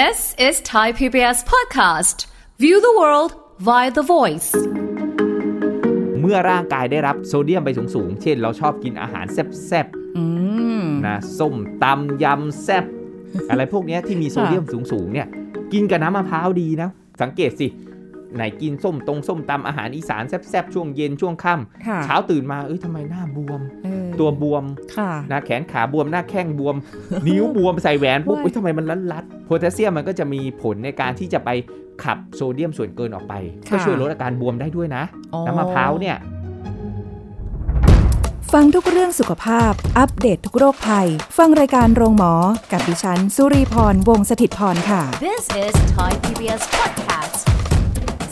This is Thai PBS podcast. View the world via the voice. เมื่อร่างกายได้รับโซเดียมไปสูงๆ เช่นเราชอบกินอาหารแซ่บอืมๆนะส้มตำยำแซ่บอะไรพวกเนี้ยที่มีโซเดียมสูงๆเนี่ย กินกับน้ำมะพร้าวดีนะ สังเกตสิ ไหนกินส้มตรงส้มตำอาหารอีสานแซ่บๆช่วงเย็นช่วงค่ค่ะำเช้าตื่นมาเอ้ยทำไมหน้าบวมเออตัวบวมค่ะนะแขนขาบวมหน้าแข้งบวม นิ้วบวมใส่แหวนปุ๊บโอ้ยเอ้ยทำไมมันลัดๆโพแทสเซียมมันก็จะมีผลในการที่จะไปขับโซเดียมส่วนเกินออกไปก็ช่วยลดอาการบวมได้ด้วยนะอ๋อน้ำมะพร้าวเนี่ยฟังทุกเรื่องสุขภาพ อัปเดตททุกโรคภัย ฟังรายการโรงหมอ กับดิฉัน สุรีพร วงศิตพร ค่ะ This is Thai PBS podcast.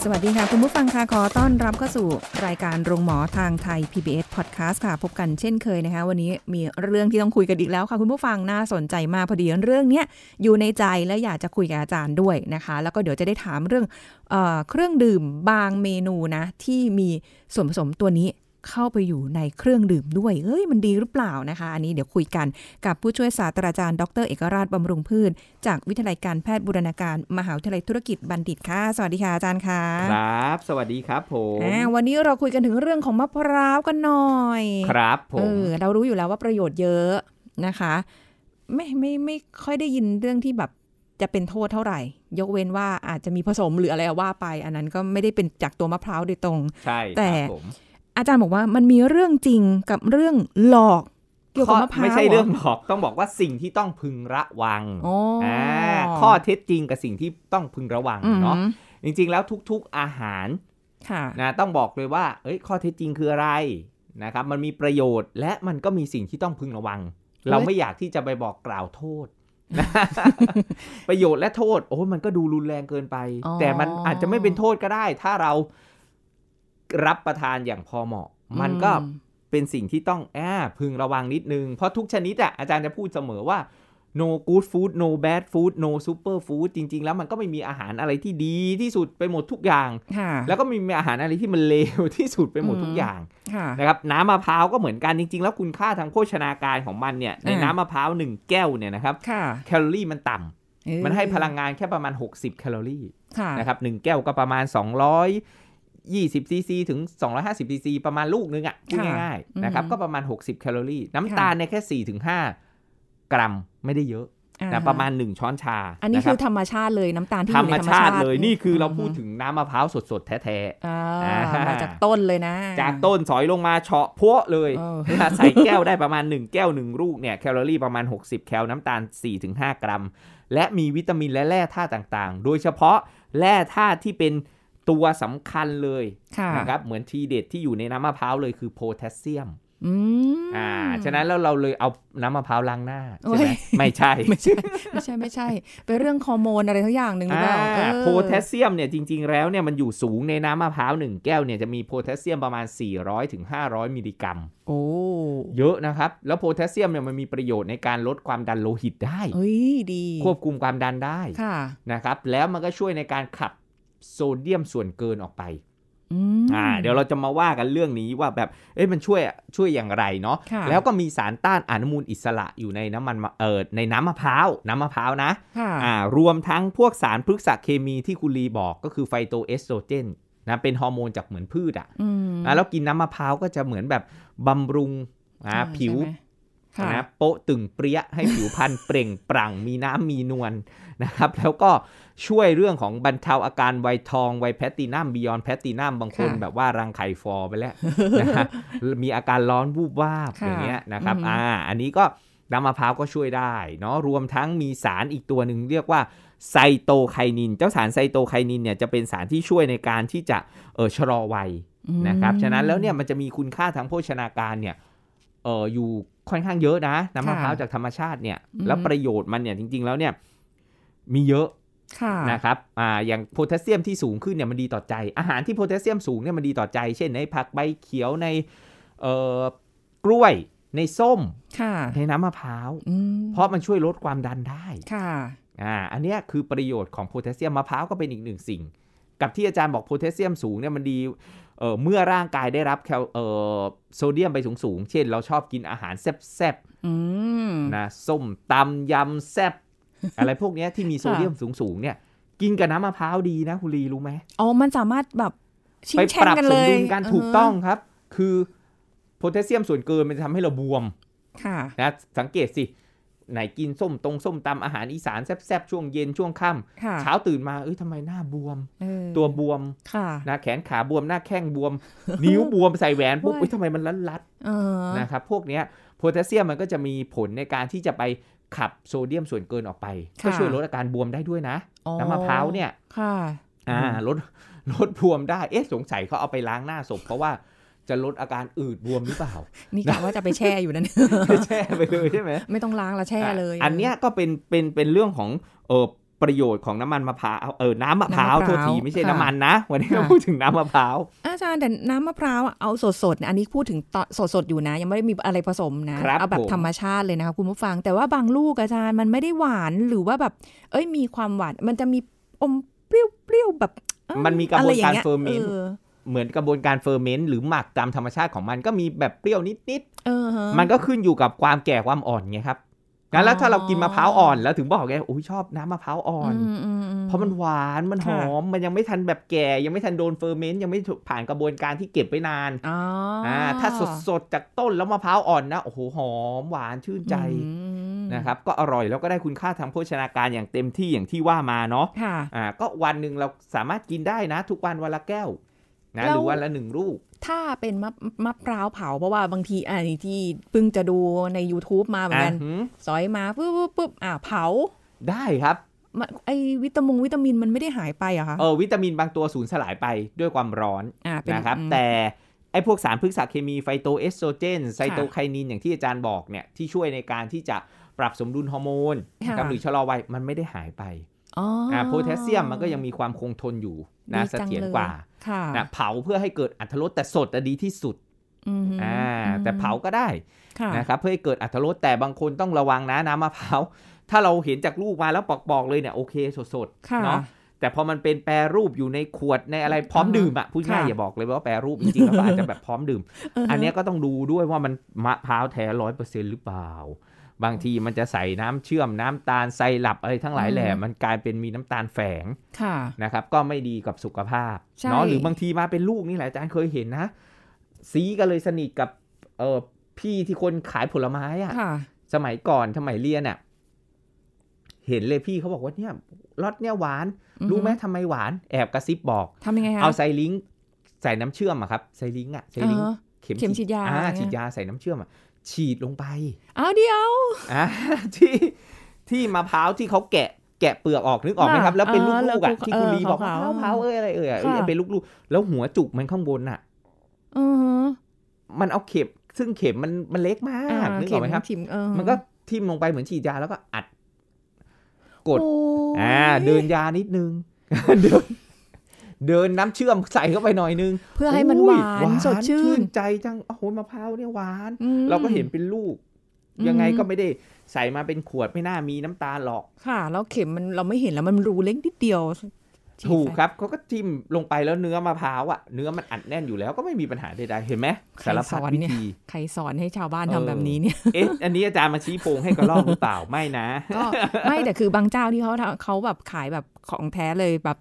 สวัสดีค่ะ คุณผู้ฟังค่ะขอต้อนรับเข้าสู่รายการโรงหมอทางไทย PBS Podcast ค่ะ พบกันเช่นเคยนะคะ วันนี้มีเรื่องที่ต้องคุยกันอีกแล้วค่ะ คุณผู้ฟังน่าสนใจมากพอดีเรื่องเนี้ยอยู่ในใจและอยากจะคุยกับอาจารย์ด้วยนะคะ แล้วก็เดี๋ยวจะได้ถามเรื่องเออเครื่องดื่มบางเมนูนะที่มีส่วนผสมตัวนี้ เข้าไปอยู่ในเครื่องดื่มด้วย เอ้ยมันดีหรือเปล่านะคะ อันนี้เดี๋ยวคุยกันกับผู้ช่วยศาสตราจารย์ ดร เอกราชบำรุงพืช จากวิทยาลัยการแพทย์บูรณาการ มหาวิทยาลัยธุรกิจบัณฑิตค่ะ สวัสดีค่ะอาจารย์ค่ะ ครับ สวัสดีครับผมอ่าวันนี้เราคุยกันถึงเรื่องของมะพร้าวกันหน่อย ครับผเอมอเรารู้อยู่แล้วว่าประโยชน์เยอะนะคะ ไม่ไม่ไม่ค่อยได้ยินเรื่องที่แบบจะเป็นโทษเท่าไหร่ ยกเว้นว่าอาจจะมีผสมหรืออะไรว่าไป อันนั้นก็ไม่ได้เป็นจากตัวมะพร้าวโดยตรง ใช่แต่ครับผม อาจารย์บอกว่ามันมีเรื่องจริงกับเรื่องหลอกเกี่ยวกับมะพร้าวไม่ใช่หเรื่องหลอกต้องบอกว่าสิ่งที่ต้องพึงระวังอ๋ออ่าข้อเท็จจริงกับสิ่งที่ต้องพึงระวังอืมเนาะจริง ๆ แล้วทุกๆอาหารค่ะนะต้องบอกเลยว่า เอ้ย ข้อเท็จจริงคืออะไรนะครับ มันมีประโยชน์ และมันก็มีสิ่งที่ต้องพึงระวัง เราไม่อยากที่จะไปบอกกล่าวโทษนะประโยชน์และโทษ โอ้มันก็ดูรุนแรงเกินไปอ๋อแต่มันอาจจะไม่เป็นโทษก็ได้ ถ้าเรา รับประทานอย่างพอเหมาะ มันก็อืเป็นสิ่งที่ต้องแอบพึงระวังนิดนึง เพราะทุกชนิดอะอาจารย์จะพูดเสมอว่า no good food no bad food no super food จริง ๆ แล้วมันก็ไม่มีอาหารอะไรที่ดีที่สุดไปหมดทุกอย่างค่ะแล้วก็มีอาหารอะไรที่มันเลวที่สุดไปหมดอืมทุกอย่างค่ะนะครับน้ำมะพร้าวก็เหมือนกันจริง ๆ แล้วคุณค่าทางโภชนาการของมันเนี่ยในอ่าน้ำมะพร้าวหนึ่งแก้วเนี่ยนะครับค่ะแคลอรี่มันต่ำเออมันให้พลังงานแค่ประมาณ 60 แคลอรี่ค่ะนะครับหนึ่งแก้วก็ประมาณ 220ซีซีถึง 250ซีซีประมาณลูกนึงอะพูดค่ะง่ายๆนะครับอืมก็ประมาณ 60 แคลอรี่ น้ำค่ะตาลเนี่ยแค่4ถึง5กรัมไม่ได้เยอะอ่านะประมาณ 1 ช้อนชา อันนี้ะคืรัอบธรรมชาติเลยน้ำตาลที่อธรยู่รในมธรรมชาชาติติเลยนี่คือเรามพูดถึงน้ำมะพร้าวสดๆ แท้อ่าอ่ามาจากต้นเลยนะๆจากต้นสอยลงมาเฉาะพวเลยเออใส่แก้วได้ประมาณ 1 แก้ว 1 ลูกเนี่ยแคลอรี่ประมาณ 60 แคลน้ำตาล 4-5 กรัม และมีวิตามินและแร่ธาตุต่างๆ โดยเฉพาะแร่ธาตุที่เป็น ตัวสำคัญเลยค่ะนะครับเหมือนทีเด็ดที่อยู่ในน้ำมะพร้าวเลยคือโพแทสเซียมอืมอ่า ฉะนั้นแล้วเราเลยเอาน้ำมะพร้าวล้างหน้าโอ้ใช่ยไหมไม่ใช่ ไม่ใช่ ไม่ใช่ ไม่ใช่ เป็นเรื่องฮอร์โมนอะไรทั้งอย่างหนึ่งหรือเปล่าอ่าเออโพแทสเซียมเนี่ยจริง ๆ แล้วเนี่ยมันอยู่สูงในน้ำมะพร้าวหนึ่งแก้วเนี่ยจะมีโพแทสเซียมประมาณ 400ถึง500 มิลลิกรัม โอ้ เยอะนะครับ แล้วโพแทสเซียมเนี่ยมันมีประโยชน์ในการลดความดันโลหิตได้เฮ้ยดี ควบคุมความดันได้ ค่ะ นะครับ แล้วมันก็ช่วยในการขับ โซเดียมส่วนเกินออกไปอืมอ่าเดี๋ยวเราจะมาว่ากันเรื่องนี้ว่าแบบเอ๊ะมันช่วยช่วยอย่างไรเนาะค่ะแล้วก็มีสารต้านอนุมูลอิสระอยู่ในน้ำมันมะเออในน้ำมะพร้าวน้ำมะพร้าวนะค่ะอ่ารวมทั้งพวกสารพฤกษเคมีที่คุณลีบอกก็คือไฟโตเอสโตรเจนนะเป็นฮอร์โมนจากเหมือนพืชอะอืมอะแล้วกินน้ำมะพร้าวก็จะเหมือนแบบบำรุงอ่าอ่าผิวใช่ไหมค่ะ นะโป๊ะตึงเปรี้ยให้ผิวพรรณเปล่งปลั่งมีน้ำมีนวลนะครับ แล้วก็ช่วยเรื่องของบรรเทาอาการวัยทองวัย platinum beyond platinum บางคนค่ะแบบว่ารังไข่ฝ่อไปแล้วนะฮะมีอาการร้อนวูบวาบค่ะอย่างเงี้ยนะครับอือฮึอ่าอันนี้ก็น้ำมะพร้าวก็ช่วยได้เนาะรวมทั้งมีสารอีกตัวหนึ่งเรียกว่า cytokinin เจ้าสาร cytokinin เนี่ยจะเป็นสารที่ช่วยในการที่จะเออชะลอวัยนะครับฉะนั้นแล้วเนี่ยมันจะมีคุณค่าทางโภชนาการเนี่ยเอออยู่ ค่อนข้างเยอะนะ น้ำมะพร้าวจากธรรมชาติเนี่ยอืมแล้วประโยชน์มันเนี่ยจริง ๆ แล้วเนี่ยมีเยอะค่ะนะครับอ่าอย่างโพแทสเซียมที่สูงขึ้นเนี่ยมันดีต่อใจ อาหารที่โพแทสเซียมสูงเนี่ยมันดีต่อใจ เช่นในผักใบเขียวในเอ่อกล้วยในส้มค่ะในน้ำมะพร้าวอืมเพราะมันช่วยลดความดันได้ค่ะอ่าอันเนี้ยคือประโยชน์ของโพแทสเซียมมะพร้าวก็เป็นอีกหนึ่งสิ่ง กับที่อาจารย์บอกโพแทสเซียมสูงเนี่ยมันดี เอ่อเมื่อร่างกายได้รับแคลเอ่อโซเดียมไปสูงๆ เช่นเราชอบกินอาหารแซ่บอืมๆนะส้มตำยำแซ่บอะไรพวกเนี้ยที่มีโซเดียมสูงๆ เนี่ย กินกับน้ำมะพร้าวดีนะคุณลีรู้ไหมอ๋อ มันสามารถแบบชิงไปแช่ปงรับกันสเลมยดุลกันถูกต้องครับ คือโพแทสเซียมส่วนเกินมันจะทำให้เราบวมค่ะนะสังเกตสิ ไหนกินส้มตรงส้มตำอาหารอีสานแซ่บๆช่วงเย็นช่วงค่ำค่ะเช้าตื่นมาเอ้ยทำไมหน้าบวมเออตัวบวมค่ะนะแขนขาบวมหน้าแข้งบวม นิ้วบวมใส่แหวนปุ๊บว้ายเอ้ยทำไมมันลัดเออๆนะครับพวกเนี้ยโพแทสเซียมมันก็จะมีผลในการที่จะไปขับโซเดียมส่วนเกินออกไปก็ช่วยลดอาการบวมได้ด้วยนะอ๋อน้ำมะพร้าวเนี่ยค่ะอ่าลดลดบวมได้เอ๊ะสงสัยเขาเอาไปล้างหน้าศพเพราะว่า จะลดอาการอืดบวมหรือเปล่า นี่กะว่าจะไปแช่อยู่นั่นแช่ไปเลยใช่ไหมไม่ต้องล้างละแช่เลย อันเนี้ยก็เป็นเป็นเป็นเรื่องของเออประโยชน์ของน้ำมันมะพร้าวเออน้ำมะพร้าวน้ำมะพโทร้าวษทีไม่ใช่ค่ะน้ำมันนะ วันนี้เราค่ะพูดถึงน้ำมะพร้าวอาจารย์แต่น้ำมะพร้าวอะเอาสดๆเนี่ยอันนี้พูดถึงตอนสดๆอยู่นะ ยังไม่ได้มีอะไรผสมนะครับเอาแบบผมธรรมชาติเลยนะคะคุณผู้ฟัง แต่ว่าบางลูกอาจารย์มันไม่ได้หวานหรือว่าแบบ เอ้ยมีความหวานมันจะมีอมเปรี้ยวๆแบบเอ้ยมันมีกระบวนการอไย่งงี้ยเฟอร์เมนต์ออ เหมือนกระบวนการเฟอร์เมนต์หรือหมักตามธรรมชาติของมันก็มีแบบเปรี้ยวนิดเออฮะๆมันก็ขึ้นอยู่กับความแก่ความอ่อนไงครับงั้นแล้วถ้าเรากินมะพร้าวอ่อนแล้วถึงบอกไงโอ้ยชอบน้ำมะพร้าวอ่อนมอืมอืมเพราะมันหวานมันหค่ะอม มันยังไม่ทันแบบแก่ ยังไม่ทันโดนเฟอร์เมนต์ยังไม่ผ่านกระบวนการที่เก็บไว้นานอ๋อออ่าถ้าสดๆจากต้นแล้วมะพร้าวอ่อนนะโอ้โหหอมหวานชื่นใจอืมนะครับก็อร่อยแล้วก็ได้คุณค่าทางโภชนาการอย่างเต็มที่อย่างที่ว่ามาเนาะค่ะอ่าก็วันหนึ่งเราสามารถกินได้นะ ทุกวันวันละแก้ว นะแล้วหรือวันละหนึ่งลูก ถ้าเป็นมะมะพร้าวเผาเพราะว่าบางทีอันนี้ที่เพิ่งจะดูใน YouTube มาเหมือนกันอะหืมสอยมาปุ๊บปุ๊บปุ๊บอ่าเผาได้ครับมันไอวิตามินวิตามินมันไม่ได้หายไปเหรอะคะเออวิตามินบางตัวสูญสลายไปด้วยความร้อนอ่าเป็นนะครับอืมแต่ไอ้พวกสารพฤกษเคมี phytoestrogen cytokinin อย่างที่อาจารย์บอกเนี่ยที่ช่วยในการที่จะปรับสมดุลฮอร์โมนค่ะนะครับหรือชะลอวัยมันไม่ได้หายไป อ๋อออ่าโพแทสเซียมมันก็ยังมีความคงทนอยู่นะดีเสถียรจังเลยกว่าค่ะนะเผาเพื่อให้เกิดอรรถรสแต่สดอะดีที่สุดอืมอ่าอืมแต่เผาก็ได้ค่ะนะครับเพื่อให้เกิดอรรถรสแต่บางคนต้องระวังนะน้ำมะพร้าวถ้าเราเห็นจากลูกมาแล้วปอกๆเลยเนี่ยโอเคสดค่ะๆเนาะแต่พอมันเป็นแปรรูปอยู่ในขวดในอะไรพร้อมอ่าฮะดื่มอะพูดง่ายค่ะอย่าบอกเลยว่าแปรรูปจริงๆแล้วก็อาจจะแบบพร้อมดื่มเอออันเนี้ยก็ต้องดูด้วยว่ามันมะพร้าวแท้ร้อยเปอร์เซ็นหรือเปล่า บางทีมันจะใส่น้ำเชื่อมน้ำตาลไซรัปอะไรทั้งหลายแหละมันกลายเป็นมีน้ำตาลแฝงค่ะนะครับ ก็ไม่ดีกับสุขภาพใช่เนาะหรือบางทีมาเป็นลูกนี่แหละอาจารย์เคยเห็นนะ ซีก็เลยสนิทกับเออพี่ที่คนขายผลไม้อะค่ะ สมัยก่อนสมัยเรียนอะเห็นเลยพี่เขาบอกว่าเนี่ยรสเนี่ยหวานอือฮึรู้ไหมทำไมหวาน แอบกระซิบบอกทำยังไงคะเอาไซลิงค์ใส่น้ำเชื่อมอะครับไซลิงค์อะไซลิงค์อ่าฮะเข็มเข็มฉีดยาอ่าเนี่ยฉีดยาใส่น้ำเชื่อมอะ ฉีดลงไปอ้าวเดียวอ่าที่ที่มะพร้าวที่เขาแกะแกะเปลือกออกนึกออกไหมครับ แล้วเป็นเออลูกๆอะแล้วที่คุณเออลีบอกมะขาวๆพร้าวมะพร้าวเอ้ยอะไรเอ้ยอะค่ะเป็นลูกๆ แล้วหัวจุกมันข้างบนอะอือฮะมันเอาเข็มซึ่งเข็มมันมันเล็กมากอ่านึกออกไหมครับเข็เออมันก็ทิ่มลงไปเหมือนฉีดยาแล้วก็อัด กดโยอ่าเดินยานิดนึงเดิน เดินน้ำเชื่อมใส่เข้าไปหน่อยนึง เพื่อให้มันหอุ้วายนสดชื่นใจจังโอ้โหมะพร้าวเนี่ยหวานอืมเราก็เห็นเป็นลูกอืมยังไงก็ไม่ได้ใส่มาเป็นขวดไม่น่ามีน้ำตาลหรอก ค่ะ แล้วเข็มมันเราไม่เห็นแล้วมันรูเล็กนิดเดียวฉีดถูกใส่ครับเขาก็จิ้มลงไปแล้วเนื้อมะพร้าวอะเนื้อมันอัดแน่นอยู่แล้วก็ไม่มีปัญหาใดๆเห็นไหมสารพัดวิธีใครสอนให้ชาวบ้านเออทำแบบนี้เนี่ยเอ๊ะอันนี้อาจารย์มาชี้โพงให้กระลอกหรือเปล่าไม่นะก็ไม่แต่คือบางเจ้าที่เขาทำเขาแบบขายแบบของแท้เลยแบบ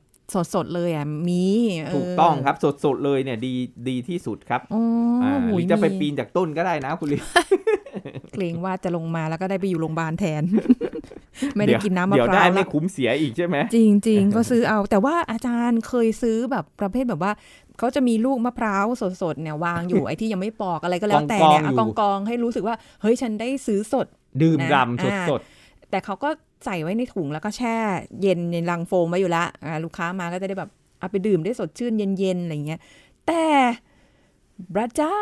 สดๆเลยอะมีเถูกต้องครับสดๆเลยเนี่ยดีดีที่สุดครับอ๋ออาหหมุรืยอจะไปมีปีนจากต้นก็ได้นะคุณลิเกรงว่าจะลงมาแล้วก็ได้ไปอยู่โรงพยาบาลแทน ไม่ได้เยวกินน้ำมะเดี๋ยวพได้ร้าวไม่ละคุ้มเสียอีกใช่ไหมจริงจริงๆก็ซื้อเอา แต่ว่าอาจารย์เคยซื้อแบบประเภทแบบว่าเขาจะมีลูกมะพร้าวสดๆเนี่ยวางอยู่ไอ้ที่ยังไม่ปอกอะไรก็แล้วแต่เนี่ยกองๆอยู่กองกองๆให้รู้สึกว่า เฮ้ยฉันได้ซื้อสด ดื่มนะรำสดอ่าสดแต่เขาก็ ใส่ไว้ในถุงแล้วก็แช่เย็นในลังโฟมไว้อยู่ละอ่าลูกค้ามาก็จะได้แบบเอาไปดื่มได้สดชื่นเย็นๆอะไรเงี้ย แต่พระเจ้า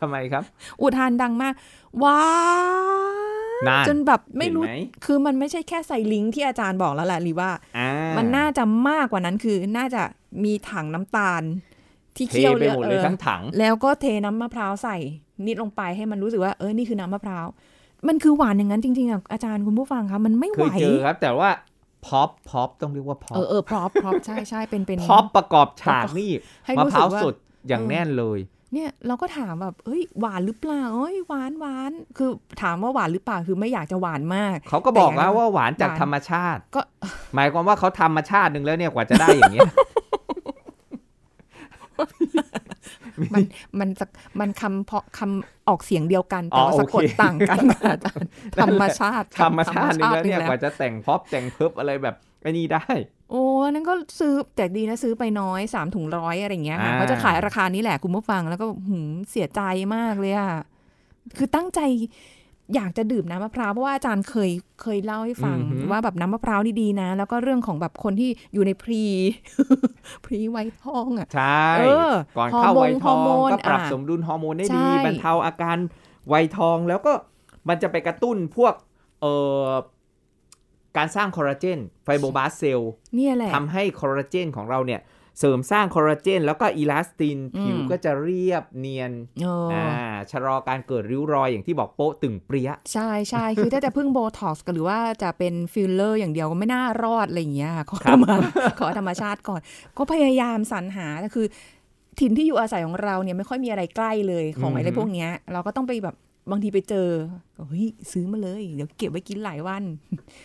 ทำไมครับ อุทานดังมากว้านานจนแบบไม่รู้เห็นไหมคือมันไม่ใช่แค่ใส่กลิ่นที่อาจารย์บอกแล้วแหละหรือว่าอ่ามันน่าจะมากกว่านั้นคือน่าจะมีถังน้ำตาล ที่เทเคี่ยวไปหมดเลยออทั้งถัง แล้วก็เทน้ำมะพร้าวใส่นิดลงไปให้มันรู้สึกว่าเออนี่คือน้ำมะพร้าว มันคือหวานอย่างนั้นจริงๆอะอาจารย์คุณผู้ฟังคะมันไม่เคไหวเคยเจอครับ แต่ว่าพ็อปพ็อปต้องเรียกว่าพ็อเอปอเออ prop prop ใช่ใช่เป็นเป็นพ็อปประกอบฉากนี่ให้มะรู้พสึร้ากวว่าสดอย่างแน่นเลยเนี่ยเราก็ถามแบบเอ้ยหวานหรือเปล่าเอ้ยหวานหวานคือถามว่าหวานหรือเปล่าคือไม่อยากจะหวานมาก เขาก็บอกแต่นะว่าหวานจากหวานธรรมชาติ ก็ หมายความว่าเขาธรรมชาติหนึ่งแล้วเนี่ยกว่าจะได้อย่างเงี้ย มันมันจะมันคำเพาะคำออกเสียงเดียวกันอ๋แต่อว่าสะกดโอเคต่างกันค่ะอาจารย์ธรรมชาติธรรมชาติหนึ่งแล้วเนี่ยธรรมชาติกว่าจะแต่งพร็อปแต่งเพิบอะไรแบบไอ้นี่ได้ โอ้นั่นก็ซื้อแต่ดีนะซื้อไปน้อยสามถุงร้อยอะไรอย่างเงี้ยค่ะอ่าเขาจะขายราคานี้แหละคุณผู้ฟังแล้วก็หืมเสียใจมากเลยอะคือตั้งใจ อยากจะดื่มน้ำมะพร้าวเพราะว่าอาจารย์เคยเคยเล่าให้ฟัง ว่าแบบน้ำมะพร้าวนี่ดีนะ แล้วก็เรื่องของแบบคนที่อยู่ใน pre pre วัยทองอะใช่เออก่อนเข้าฮอร์โมนวัยทองฮอร์โมนก็ปรับอะสมดุลฮอร์โมนได้ใช่ดีบรรเทาอาการวัยทองแล้วก็มันจะไปกระตุ้นพวกเอ่อการสร้างคอลลาเจนไฟโบบาสเซลล์เนี่ยแหละทำให้คอลลาเจนของเราเนี่ย เสริมสร้างคอลลาเจน แล้วก็อีลาสตินอืมผิวก็จะเรียบเนียนเออออ่าชะลอการเกิดริ้วรอยอย่างที่บอกโป๊ะตึงเปรี้ย ใช่ใช่คือถ้าจะพึ่งโบท็อกซ์หรือว่าจะเป็นฟิลเลอร์อย่างเดียวก็ไม่น่ารอดอะไรอย่างเงี้ยค่ะขอครับธรรมขอธรรมชาติก่อน ก็พยายามสรรหาแต่คือถิ่นที่อยู่อาศัยของเราเนี่ยไม่ค่อยมีอะไรใกล้เลยของอืมอะไรพวกเนี้ย เราก็ต้องไปแบบ บางทีไปเจอเฮ้ยซื้อมาเลย เดี๋ยวเก็บไว้กินหลายวัน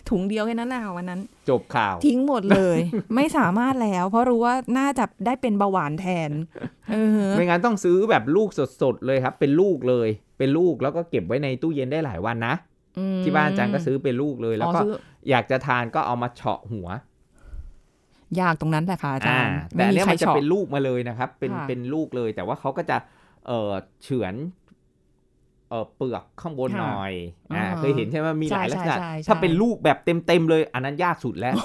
ถุงเดียวแค่นั้นแหละค่ะวันนั้น จบข่าว ทิ้งหมดเลย ไม่สามารถแล้ว เพราะรู้ว่าน่าจะได้เป็นเบาหวานแทนเออไม่งั้นต้องซื้อแบบลูกสดๆเลยครับ เป็นลูกเลย เป็นลูกแล้วก็เก็บไว้ในตู้เย็นได้หลายวันนะมที่บ้านอาจารย์ก็ซื้อเป็นลูกเลย แล้วก็อ๋อซื้ออยากจะทานก็เอามาเฉาะหัว ยากตรงนั้นแหละค่ะอาจารย์แต่อันเนี้ยใครมันจะชอบเป็นลูกมาเลยนะครับ เป็นค่ะเป็นลูกเลย แต่ว่าเขาก็จะเออเฉือน เออเปลือกข้างบนหน่อยอ่าอ่าเคยเห็นใช่ไหมมีหลายลักษณะใช่ใช่ใช่ถ้าเป็นลูกแบบเต็มๆเลย อันนั้นยากสุดแล้ว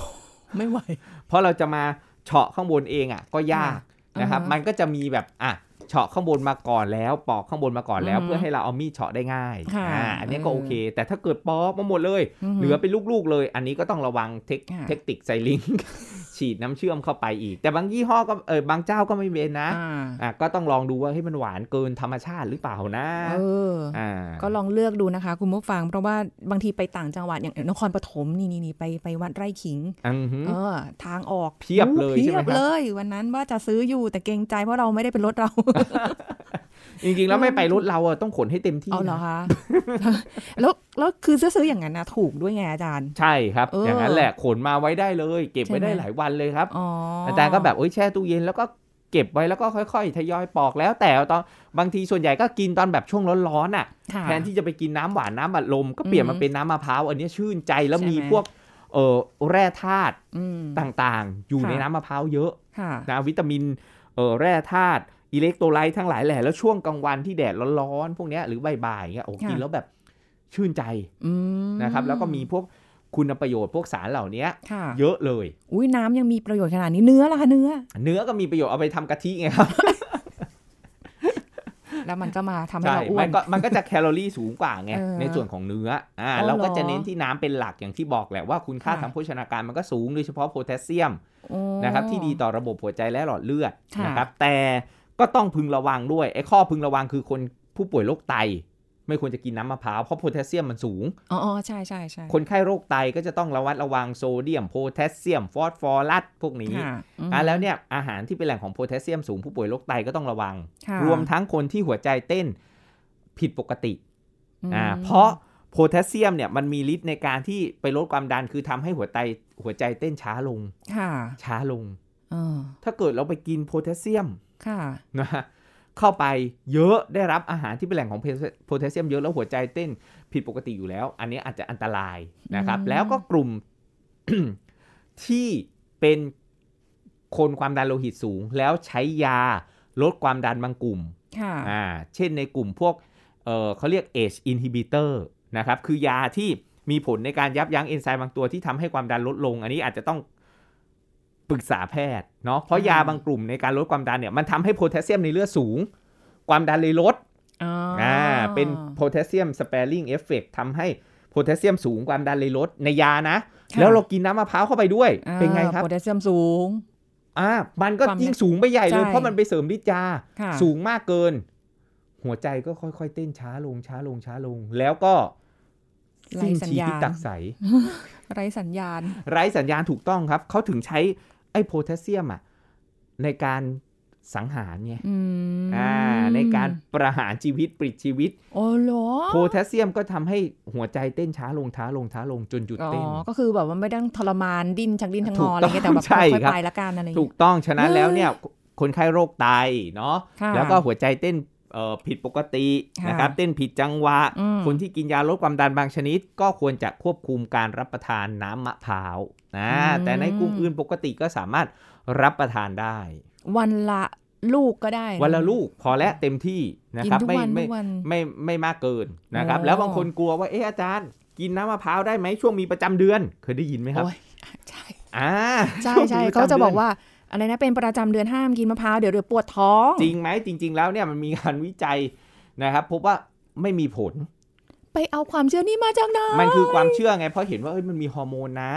ไม่ไหว เพราะเราจะมาเฉาะข้างบนเองอะ ก็ยากค่ะนะครับอ่าฮะมันก็จะมีแบบอะเฉาะข้างบนมาก่อนแล้ว ปอกข้างบนมาก่อนแล้วอือฮึเพื่อให้เราเอามีดเฉาะได้ง่ายค่ะอ่าอันนี้ก็เออโอเค แต่ถ้าเกิดปอกมาหมดเลยอือฮึเหลือเป็นลูกๆเลย อันนี้ก็ต้องระวังเทคค่ะเทคนิคไซลิง ฉีดน้ำเชื่อมเข้าไปอีก แต่บางยี่ห้อก็เออบางเจ้าก็ไม่เป็นนะอ่าอะก็ต้องลองดูว่าเฮ้ยมันหวานเกินธรรมชาติหรือเปล่านะเอออ่าก็ลองเลือกดูนะคะ คุณผู้ฟัง เพราะว่าบางทีไปต่างจังหวัดอย่างนครปฐมนี่นี่นี่ไปไปวัดไร่ขิงอือหือเออทางออกเพียบเลยโอ้ใช่ไหมเพียบครับเลย วันนั้นว่าจะซื้ออยู่แต่เกรงใจเพราะเราไม่ได้เป็นรถเรา จริงๆ แล้วไม่ไปรถเราอะต้องขนให้เต็มที่เอาเหรอนะคะแล้วแล้วคือซื้อๆอย่างนั้นนะถูกด้วยไงอาจารย์ ใช่ครับเออออย่างนั้นแหละขนมาไว้ได้เลย เก็บไว้ได้ใช่ไหมหลายวันเลยครับอ๋อออาจารย์ก็แบบเอ้ยแช่ตู้เย็นแล้วก็เก็บไว้แล้วก็ค่อยๆ ทยอยปอกแล้วแต่ตอนบางทีส่วนใหญ่ก็กินตอนแบบช่วงร้อนๆอะค่ะแทนที่จะไปกินน้ำหวานน้ำอัดลมก็เปลี่ยนอืมามเป็นน้ำมะพร้าวอันนี้ชื่นใจแล้วใช่ไหมมีพวกเอ่อแร่ธาตุอืมต่างๆ อยู่ค่ะในน้ำมะพร้าวเยอะค่ะนะวิตามินเอ่อแร่ธาตุ อิเล็กโทรไลต์ทั้งหลายแหละแล้วช่วงกลางวันที่แดดร้อนๆพวกเนี้ยหรือบ่ายๆเงี้ยโอ้ค่ะกินแล้วแบบชื่นใจอืมนะครับแล้วก็มีพวกคุณประโยชน์พวกสารเหล่านี้ค่ะเยอะเลย อุ้ยน้ำยังมีประโยชน์ขนาดนี้เนื้อล่ะคะเนื้อ เนื้อก็มีประโยชน์เอาไปทำกะทิไงครับ แล้วมันก็มาทำให้ใช่เราอ้วมันนก็มันก็จะแคลอรี่สูงกว่าไงเออในส่วนของเนื้ออ่าอ๋อเราก็เหรอจะเน้นที่น้ำเป็นหลักอย่างที่บอกแหละว่าคุณค่าค่ะทางโภชนาการมันก็สูงโดยเฉพาะโพแทสเซียมโอ้นะครับที่ดีต่อระบบหัวใจและหลอดเลือดค่ะนะครับแต่ ก็ต้องพึงระวังด้วยไอ้ข้อพึงระวังคือคนผู้ป่วยโรคไต ไม่ควรจะกินน้ำมะพร้าวเพราะโพแทสเซียมมันสูงอ๋ออ๋อใช่ใช่ใช่คนไข้โรคไตก็จะต้องระวัดระวังโซเดียมโพแทสเซียมฟอสฟอรัสพวกนี้ค่ะอืมอะแล้วเนี่ยอาหารที่เป็นแหล่งของโพแทสเซียมสูงผู้ป่วยโรคไตก็ต้องระวังค่ะรวมทั้งคนที่หัวใจเต้นผิดปกติมอ่าเพราะโพแทสเซียมเนี่ยมันมีฤทธิ์ในการที่ไปลดความดันคือทำให้หัวใจหัวใจเต้นช้าลง ค่ะ ช้าลงเออถ้าเกิดเราไปกินโพแทสเซียม ค่ะนะฮะเข้าไปเยอะได้รับอาหารที่เป็นแหล่งของโพแทสเซียมเยอะแล้วหัวใจเต้นผิดปกติอยู่แล้ว อันนี้อาจจะอันตรายนะครับอืมแล้วก็กลุ่มที่เป็นคนความดันโลหิตสูง แล้วใช้ยาลดความดันบางกลุ่มค่ะอ่าเช่นในกลุ่มพวกเออเขาเรียก ACE inhibitor นะครับ คือยาที่มีผลในการยับยั้งเอนไซม์บางตัวที่ทำให้ความดันลดลง อันนี้อาจจะต้อง ปรึกษาแพทย์เนาะเพราะอ่ายาบางกลุ่มในการลดความดันเนี่ยมันทำให้โพแทสเซียมในเลือดสูง ความดันเลยลดอ๋อออ่าเป็นโพแทสเซียมสเปร i ิ g งเอฟเฟกทำให้โพแทสเซียมสูงความดันเลยลดในยานะค่ะแล้วเรากินน้ำมะพร้าวเข้าไปด้วยอ่าเป็นไงครับโพแทสเซียมสูงอ่ามันก็ความยิ่งสูงไปใหญ่เลยใช่เพราะมันไปเสริมฤทธิ์ยาค่ะสูงมากเกิน หัวใจก็ค่อยๆ เต้นช้าลงช้าลงช้าลง แล้วก็ไร้สิ้นชีพิตักษัยไร้สัญญาณ ไร้สัญญาณถูกต้องครับ เขาถึงใช้ ไอ้โพแทสเซียมอะในการสังหารไงอืมอ่า ในการประหารชีวิตปลิดชีวิตโอ้เหรอโพแทสเซียมก็ทำให้หัวใจเต้นช้าลงช้าลงช้าลงจนหยุดอ๋อเต้นก็คือแบบว่าไม่ต้องทรมานดิ้นชักดิ้นชักงถูอกอะไรต้องเงี้ยแต่แบบใช่ค่อยครับๆไปละกันอะไรอย่างถูเงี้ยกต้อง ฉะนั้นเฮ้ยแล้วเนี่ย คนไข้โรคไตเนาะค่ะแล้วก็หัวใจเต้นเอ่อผิดปกติค่ะนะครับ เต้นผิดจังหวะอืมคนที่กินยาลดความดันบางชนิด ก็ควรจะควบคุมการรับประทานน้ำมะพร้าว นะแต่ในกลุ่มอื่นปกติก็สามารถรับประทานได้ วันละลูกก็ได้นวันละลูกพอแล้วเต็มที่นะกินครับทุกไม่วันไม่ทุกวันไม่ไม่มากเกินนะครับโอ้แล้วบางคนกลัวว่าเอออาจารย์ กินน้ำมะพร้าวได้ไหมช่วงมีประจำเดือน เคยได้ยินไหมครับโอ้ยใช่อ่าใช่ช่วงใช่มีปรเขาจะดืนบอกว่าอะไรนะเป็นประจำเดือนห้ามกินมะพร้าวเดี๋ยวเดี๋ยวปวดท้อง จริงไหมจริง ๆ แล้วเนี่ยมันมีการวิจัยนะครับพบว่าไม่มีผล ไปเอาความเชื่อนี้มาจากไหนมันคือความเชื่อไงเพราะเห็นว่าเอ้ยมันมีฮอร์โมนนะ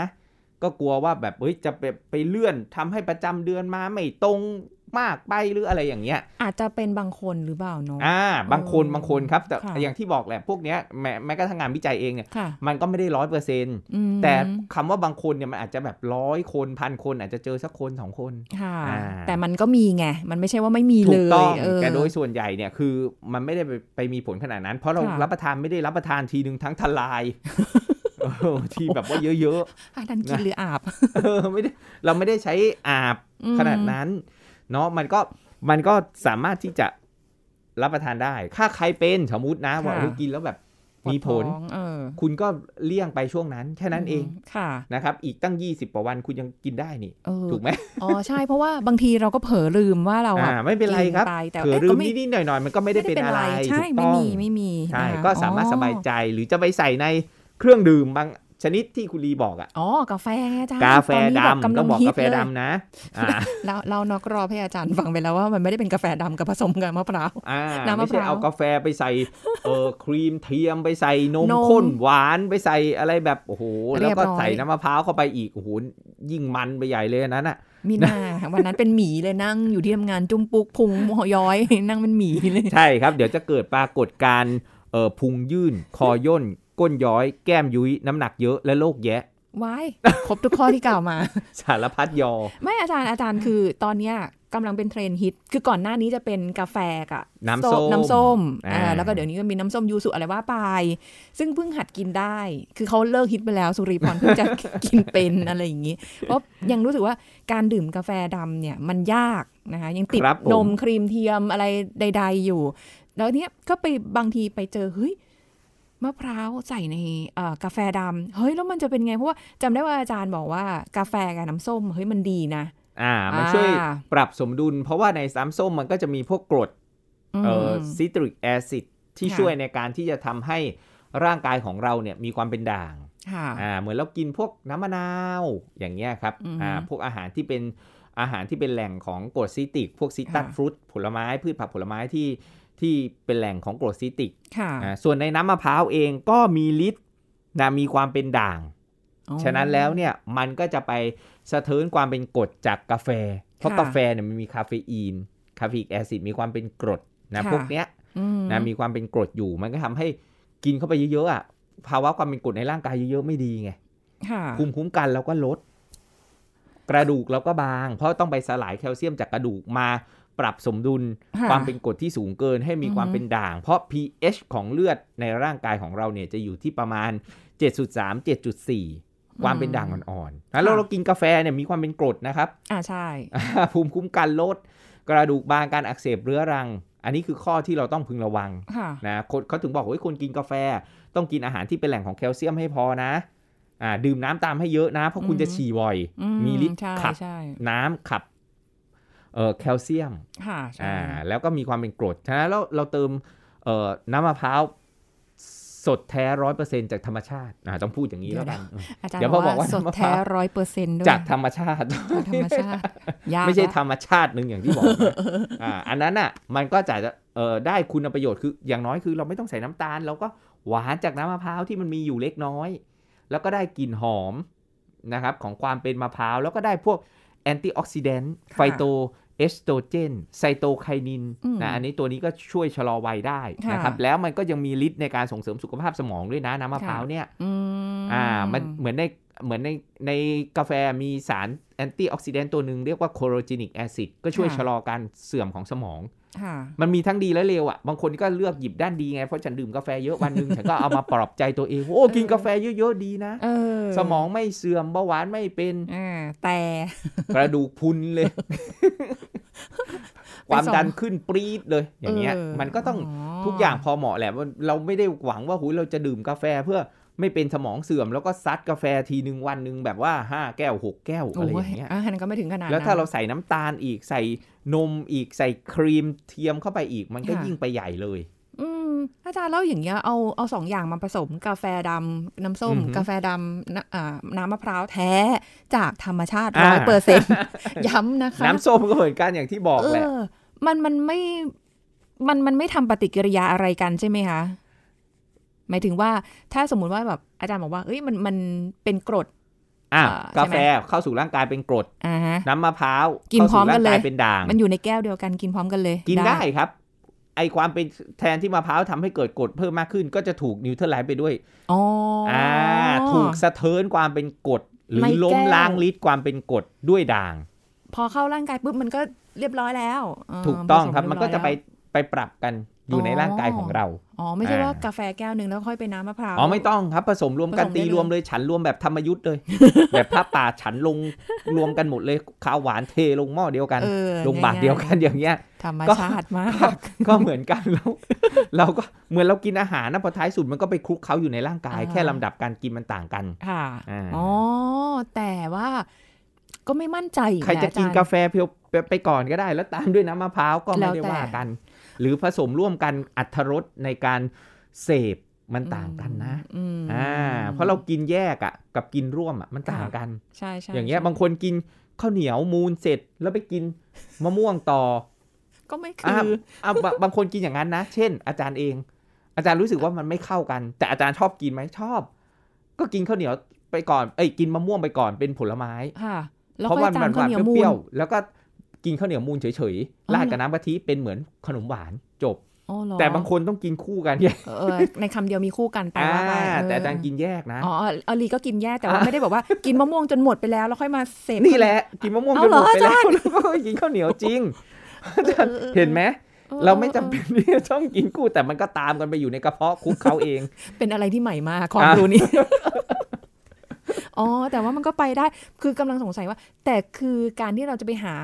ก็กลัวว่าแบบเอ้ยจะไปไปเลื่อนทำให้ประจำเดือนมาไม่ตรงมากไปหรืออะไรอย่างเงี้ย อาจจะเป็นบางคนหรือเปล่าเนาะอ่า บางคนเออบางคนครับ แต่ค่ะอย่างที่บอกแหละพวกเนี้ยแม้แม้กระทั่งงานวิจัยเองเนี่ยค่ะมันก็ไม่ได้ร้อยเปอร์เซ็นต์อืมแต่คำว่าบางคนเนี่ยมันอาจจะแบบร้อยคนพันคนอาจจะเจอสักคนสองคนค่ะอ่าแต่มันก็มีไง มันไม่ใช่ว่าไม่มีถูเลกต้อยงเออแต่โดยส่วนใหญ่เนี่ยคือมันไม่ได้ไปไปมีผลขนาดนั้น เพราะเราค่ะรับประทานไม่ได้รับประทานทีนึงทั้งทลายเออ ทีแบบว่าเยอะอันนั้นกินนะหรืออาบๆเออไม่ได้เราไม่ได้ใช้อาบอืมขนาดนั้นเนาะมันก็มันก็สามารถที่จะรับประทานได้ ถ้าใครเป็นสมมตินะว่าค่ะเออกินแล้วแบบมีผลปวดท้องเออคุณก็เลี่ยงไปช่วงนั้น แค่นั้นเองค่ะนะครับ อีกตั้ง 20กว่าวันคุณยังกินได้นี่เออถูกไหมอ๋อ ใช่ เพราะว่าบางทีเราก็เผลอลืมว่าเราอ่าอะไม่เป็นไรครับกิไปแต่เผื่อเอ๊ะลืก็มไม่นิดๆหน่อยๆ มันก็ไม่ได้เป็นอะไร ใช่ถูกไม่ต้องมี ไม่มี ใช่นะคะก็สามารถอ๋อสบายใจ หรือจะไปใส่ใน เครื่องดื่มบางชนิดที่คุณลีบอกอะอ๋อ กาแฟไงอาจารย์ กาแฟตอนนี้บบดำกำต้ลัองงบอกฮิตกาแฟเลยดำนะอ่าแล้วเรานอกรอบให้อาจารย์ฟังไปแล้วว่ามันไม่ได้เป็นกาแฟดำกับผสมกับมะพร้าวอ่าน้ำมะไม่ใช่พร้าวเอากาแฟไปใส่เออครีมเทียมไปใส่นมนมข้นหวานไปใส่อะไรแบบโอ้โหเรีแล้วยบก็ร้อยใส่น้ำมะพร้าวเข้าไปอีกโอ้โหยิ่งมันไปใหญ่เลยอันนั้นอะมีหน้าวันนั้นเป็นหมีเลยนั่งอยู่ที่ทำงานจุ้มปุกพุงย้อยนั่งเป็นหมีเลยใช่ครับ เดี๋ยวจะเกิดปรากฏการณ์เออพุงยื่นคอย่น ก้นย้อย แก้มยุ้ย น้ำหนักเยอะและโรคแยะว้ายครบทุกข้อที่กล่าวมา สารพัดยอ ไม่อาจารย์อาจารย์คือตอนเนี้ยกำลังเป็นเทรนด์ฮิต คือก่อนหน้านี้จะเป็นกาแฟกับน้ำส้มน้ำส้มอ่าอ่าแล้วก็เดี๋ยวนี้ก็มีน้ำส้มยูสุอะไรว่าไป ซึ่งเพิ่งหัดกินได้ คือเขาเลิกฮิตไปแล้วสุริพรเพิ่งจะกินเป็นอะไรอย่างนี้ เพราะยังรู้สึกว่าการดื่มกาแฟดำเนี่ยมันยากนะคะยังติดครับผมนมครีมเทียมอะไรใด ๆอยู่ แล้วเนี้ยก็ไปบางทีไปเจอเฮ้ย มะพร้าวใส่ในเอ่อกาแฟดำเฮ้ยแล้วมันจะเป็นไง เพราะว่าจำได้ว่าอาจารย์บอกว่ากาแฟกับน้ำส้มเฮ้ยมันดีนะ อ่า มันช่วยอ่าปรับสมดุล เพราะว่าในน้ำส้มมันก็จะมีพวกกรดอืมเอ่อซิตริกแอซิดที่ค่ะช่วยในการที่จะทำให้ร่างกายของเราเนี่ยมีความเป็นด่างค่ะอ่าเหมือนเรากินพวกน้ำมะนาวอย่างเงี้ยครับอือฮึอ่าพวกอาหารที่เป็นอาหารที่เป็นแหล่งของกรดซิตริก พวกซิตรัสค่ะฟรุตผลไม้พืชผักผลไม้ที่ ที่เป็นแหล่งของกรดซิตริกค่ะอ่าส่วนในน้ำมะพร้าวเองก็มีฤทธิ์นะมีความเป็นด่างอ๋อฉะนั้นแล้วเนี่ยมันก็จะไปสะเทินความเป็นกรดจากกาแฟ เพราะค่ะกาแฟเนี่ยมันมีคาเฟอีน คาเฟอีกแอซิดมีความเป็นกรดนะค่ะพวกเนี้ยอืมนะมีความเป็นกรดอยู่ มันก็ทำให้กินเข้าไปเยอะๆอะภาวะความเป็นกรดในร่างกายเยอะๆไม่ดีไงค่ะภูมิคุ้มกันเราก็ลด กระดูกเราก็บาง เพราะต้องไปสลายแคลเซียมจากกระดูกมา ปรับสมดุลค่ะความเป็นกรดที่สูงเกินให้มีความอือฮึเป็นด่าง เพราะ pH ของเลือดในร่างกายของเราเนี่ยจะอยู่ที่ประมาณ 7.3 7.4 ความเป็นด่างอ่อนๆ แล้วเรากินกาแฟเนี่ยมีความเป็นกรดนะครับ อ่าใช่ ภูมิคุ้มกันลด กระดูกบางการอักเสบเรื้อรัง อันนี้คือข้อที่เราต้องพึงระวังค่ะนะคนเขาถึงบอกว่าเฮ้ยคนกินกาแฟ ต้องกินอาหารที่เป็นแหล่งของแคลเซียมให้พอนะอ่าดื่มน้ำตามให้เยอะนะ เพราะคุณอืมจะฉี่บ่อยอืมีฤทธิ์ใช่ขับใช่น้ำขับเอ่อ แคลเซียมค่ะใช่อ่าแล้วก็มีความเป็นกรดฉะนั้นเราเราเติมเอ่อน้ำมะพร้าวสดแท้ร้อยเปอร์เซ็นต์จากธรรมชาติอ่าต้องพูดอย่างนี้แล้วกันอาจารย์เดี๋ยวบพออกบอกว่าว่าสดมะพแท้ร้าวร้อยเปอร์เซ็นต์ด้วยจากธรรมชาติจากธรรมชาติยากไม่ใช่ละธรรมชาติหนึ่งอย่างที่บอกนะอ่าอันนั้นอะมันก็จะเอ่อได้คุณประโยชน์คืออย่างน้อยคือเราไม่ต้องใส่น้ำตาล เราก็หวานจากน้ำมะพร้าวที่มันมีอยู่เล็กน้อย แล้วก็ได้กลิ่นหอมนะครับของความเป็นมะพร้าวแล้วก็ได้พวก antioxidant phytoestrogen cytokinin อืมนะอันนี้ตัวนี้ก็ช่วยชะลอวัยได้ค่ะนะครับ แล้วมันก็ยังมีฤทธิ์ในการส่งเสริมสุขภาพสมองด้วยนะ น้ำมะพร้าวเนี่ยอืมอ่ามันเหมือนในเหมือนในในกาแฟมีสาร antioxidant ตัวหนึ่งเรียกว่า chlorogenic acid ก็ช่วยชะลอการเสื่อมของสมองค่ะ มันมีทั้งดีและเลวอะ บางคนก็เลือกหยิบด้านดีไง เพราะฉันดื่มกาแฟเยอะวันหนึ่งฉันก็เอามาปลอบใจตัวเอง โอ้ กินกาแฟเยอะๆดีนะเออสมองไม่เสื่อมเบาหวานไม่เป็นอ่าแต่กระดูกพรุนเลย ไปส่งความดันขึ้นปรี๊ดเลย อย่างเงี้ยเออมันก็ต้องทุกอย่างพอเหมาะแหละว่าเราไม่ได้หวังว่าหูยเราจะดื่มกาแฟเพื่อ ไม่เป็นสมองเสื่อมแล้วก็ซัดกาแฟทีหนึ่งวันหนึ่งแบบว่าห้าแก้วหกแก้วอะไรอย่างเงี้ยโอันนั้นก็ไม่ถึงขนาดแล้วถ้านั้นเราใส่น้ำตาลอีกใส่นมอีกใส่ครีมเทียมเข้าไปอีกมันก็ค่ะยิ่งไปใหญ่เลยอืมอาจารย์เล่าอย่างเงี้ยเอาเอาสองอย่างมาผสมกาแฟดำน้ำส้มอือหือกาแฟดำน้ำอ่าน้ำมะพร้าวแท้จากธรรมชาติอ่าร้อยเปอร์เซ็นต์ย้ำนะคะ น้ำส้มก็เหมือนกันอย่างที่บอกเอแหละอมันมันไม่มันมันไม่ทำปฏิกิริยาอะไรกันใช่ไหมคะ หมายถึงว่าถ้าสมมุติว่าแบบอาจารย์บอกว่าเอ้ยมันมันเป็นกรดอะอ่าใช่ไหมกาแฟเข้าสู่ร่างกายเป็นกรดอ่าฮะน้ำมะพร้าวกินพร้อมกันเลยข้าสู่ร่างกายเป็นด่าง มันอยู่ในแก้วเดียวกันกินพร้อมกันเลย กินได้ครับ ไอความเป็นแทนที่มะพร้าวทำให้เกิดกรดเพิ่มมากขึ้น ก็จะถูก neutralize ไปด้วยอ๋อออ่าถูกสะเทินความเป็นกรดหรือในล้มแก้วล้างฤทธิ์ความเป็นกรดด้วยด่าง พอเข้าร่างกายปุ๊บมันก็เรียบร้อยแล้วเถูกต้องผสครับมันก็จะไปเรียบร้อยไปปรับกันอยู่ในร่างกายของเราแล้ว อ๋อ ไม่ใช่ว่าอ่ากาแฟแก้วหนึ่งแล้วค่อยไปน้ำมะพร้าว อ๋อ ไม่ต้องครับ ผสมรวมกันผสมได้ตีเลยรวมเลย ฉันรวมแบบธรรมยุทธ์เลย แบบพระป่าฉันลงรวมกันหมดเลยข้าวหวานเทลงหม้อเดียวกันเออลงบาทเดียวกันอย่างเงี้ยธรรมก็ชาติมาก ก็เหมือนกันแล้วเราก็เหมือนเรากินอาหารนะพอท้ายสุดมันก็ไปคลุกเขาอยู่ในร่างกายอ่าแค่ลำดับการกินมันต่างกันค่ะอ่าอ๋อแต่ว่าก็ไม่มั่นใจอีใครจะกินอจกาแฟเพียวไปไปก่อนก็ได้ แล้วตามด้วยน้ำมะพร้าวก็แล้ไม่วได้แต่ว่ากัน หรือผสมร่วมกันอัตรรสในการเสพมันต่างกันนะอืมอ่าเพราะเรากินแยกอะ กับกินร่วมอะมันต่างกันใช่ใช่อย่างเงี้ยใช่บางคนกินข้าวเหนียวมูนเสร็จแล้วไปกินมะม่วงต่อ ก็ไม่คือะออะบะบางคนกินอย่างนั้นนะ เช่น อาจารย์เอง อาจารย์รู้สึกว่ามันไม่เข้ากัน แต่อาจารย์ชอบกินไหมชอบ ก็กินข้าวเหนียวไปก่อน เอ้ยกินมะม่วงไปก่อนเป็นผลไม้ค่ะแล้วเพราะค่อว่ายตามัมนหข้าววานเหนียวมูเปรี้นยวๆแล้วก็ กินข้าวเหนียวมูนเฉยอ๋อๆราดกับน้ำกะทิเป็นเหมือนขนมหวานจบอ๋อเหรอแต่บางคนต้องกินคู่กันเนี่ยเออในคำเดียวมีคู่กันไปว่าไปอ่าเแต่อาจารย์กินแยกนะอ๋ออลีก็กินแย่แต่ว่าไม่ได้บอกว่ากินมะม่วงจนหมดไปแล้วแล้วค่อยมาเสพนี่แหละกินมะม่วงจเอานเหหรมอดไปแล้วอาจารย์แล้วก็กินข้าวเหนียวจริงออออเห็นไหมออเราไม่จำเป็นที่จะต้องกินคู่แต่มันก็ตามกันไปอยู่ในกระเพาะคุกเขาเอง เป็นอะไรที่ใหม่มากความอะรู้นี้อ๋อแต่ว่ามันก็ไปได้คือกำลังสงสัยว่า แต่คือการที่เราจะไปหา